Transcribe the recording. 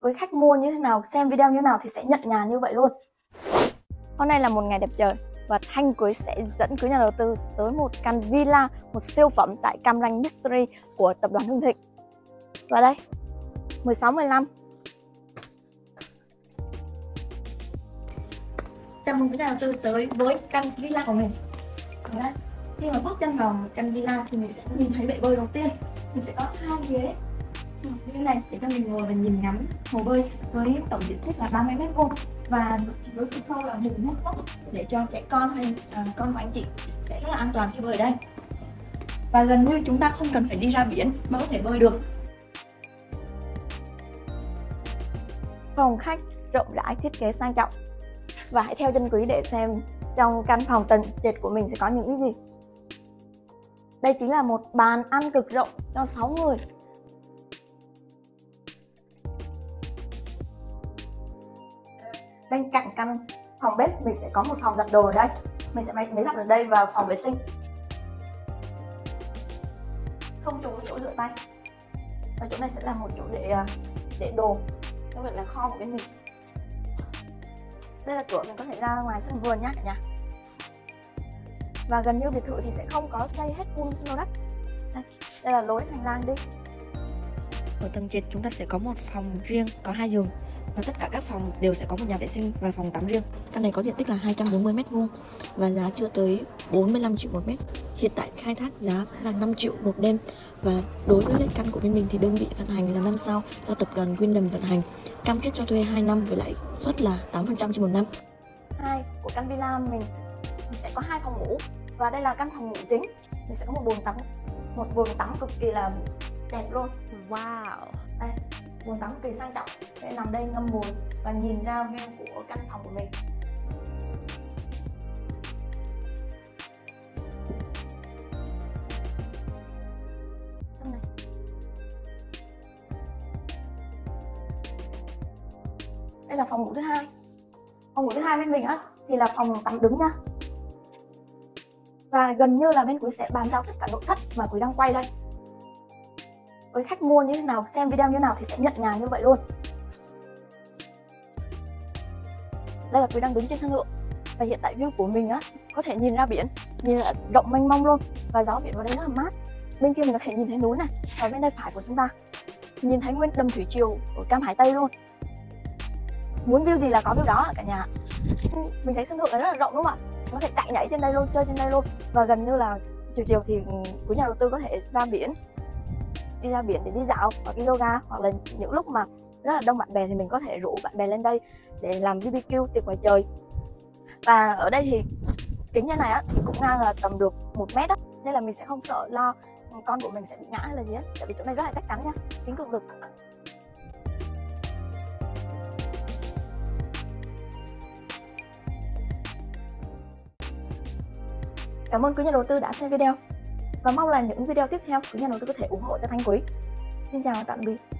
với khách mua như thế nào, xem video như thế nào thì sẽ nhận nhà như vậy luôn. Hôm nay là một ngày đẹp trời và Thanh Cưới sẽ dẫn quý nhà đầu tư tới một căn villa, một siêu phẩm tại Cam Ranh Mystery của tập đoàn Hưng Thịnh. Và đây, 16 15. Chào mừng quý nhà đầu tư tới với căn villa của mình. Đây, khi mà bước chân vào một căn villa thì mình sẽ nhìn thấy bể bơi đầu tiên. Mình sẽ có hai ghế như thế này để cho mình ngồi và nhìn ngắm hồ bơi với tổng diện tích là 30 mét vuông. Và với phía sau là một mét vuông để cho trẻ con hay à, con của anh chị sẽ rất là an toàn khi bơi ở đây. Và gần như chúng ta không cần phải đi ra biển mà có thể bơi được. Phòng khách rộng rãi thiết kế sang trọng. Và hãy theo chân quý để xem trong căn phòng tầng trệt của mình sẽ có những cái gì. Đây chính là một bàn ăn cực rộng cho 6 người. Bên cạnh căn phòng bếp mình sẽ có một phòng giặt đồ ở đây. Mình sẽ máy giặt ở đây và phòng vệ sinh. Không trùng chỗ rửa tay. Và chỗ này sẽ là một chỗ để à, để đồ. Như vậy là kho của bên mình. Đây là cửa mình có thể ra ngoài sân vườn nhá cả nhà. Và gần như biệt thự thì sẽ không có xây hết full lô đất. Đây, đây là lối hành lang đi ở tầng trệt chúng ta sẽ có một phòng riêng có hai giường và tất cả các phòng đều sẽ có một nhà vệ sinh và phòng tắm riêng. Căn này có diện tích là 240 m2 và giá chưa tới 45 triệu một mét. Hiện tại khai thác giá sẽ là 5 triệu một đêm và đối với lại căn của bên mình thì đơn vị vận hành là năm sao do tập đoàn Windham vận hành. Cam kết cho thuê 2 năm với lãi suất là 8% trên một năm. Hai của căn villa mình, mình sẽ có hai phòng ngủ và đây là căn phòng ngủ chính. Mình sẽ có một bồn tắm, một bồn tắm cực kỳ là đẹp luôn. Wow. Đây, bồn tắm cực kỳ sang trọng. Để nằm đây ngâm bồn và nhìn ra view của căn phòng của mình. Đây là phòng ngủ thứ hai. Phòng ngủ thứ hai bên mình á thì là phòng tắm đứng nha. Và gần như là bên quý sẽ bàn giao tất cả nội thất mà quý đang quay đây với khách mua như thế nào, xem video như thế nào thì sẽ nhận nhà như vậy luôn. Đây là quý đang đứng trên sân thượng và hiện tại view của mình á, có thể nhìn ra biển, nhìn là rộng mênh mông luôn. Và gió biển vào đây rất là mát. Bên kia mình có thể nhìn thấy núi này, và bên đây phải của chúng ta. Nhìn thấy nguyên đầm thủy triều ở cam hải tây luôn. Muốn view gì là có view đó cả nhà mình thấy sân thượng này rất là rộng đúng không ạ? Có thể chạy nhảy trên đây luôn, chơi trên đây luôn. Và gần như là chiều chiều thì ừ, quý nhà đầu tư có thể ra biển đi ra biển để đi dạo hoặc đi yoga hoặc là những lúc mà rất là đông bạn bè thì mình có thể rủ bạn bè lên đây để làm BBQ tiệc ngoài trời. Và ở đây thì kính như này á, thì cũng ngang là tầm được một mét á nên là mình sẽ không sợ lo con của mình sẽ bị ngã hay là gì hết tại vì chỗ này rất là chắc chắn nha kính cực lực Cảm ơn quý nhà đầu tư đã xem video và mong là những video tiếp theo quý nhà đầu tư có thể ủng hộ cho Thanh Quý. Xin chào và tạm biệt.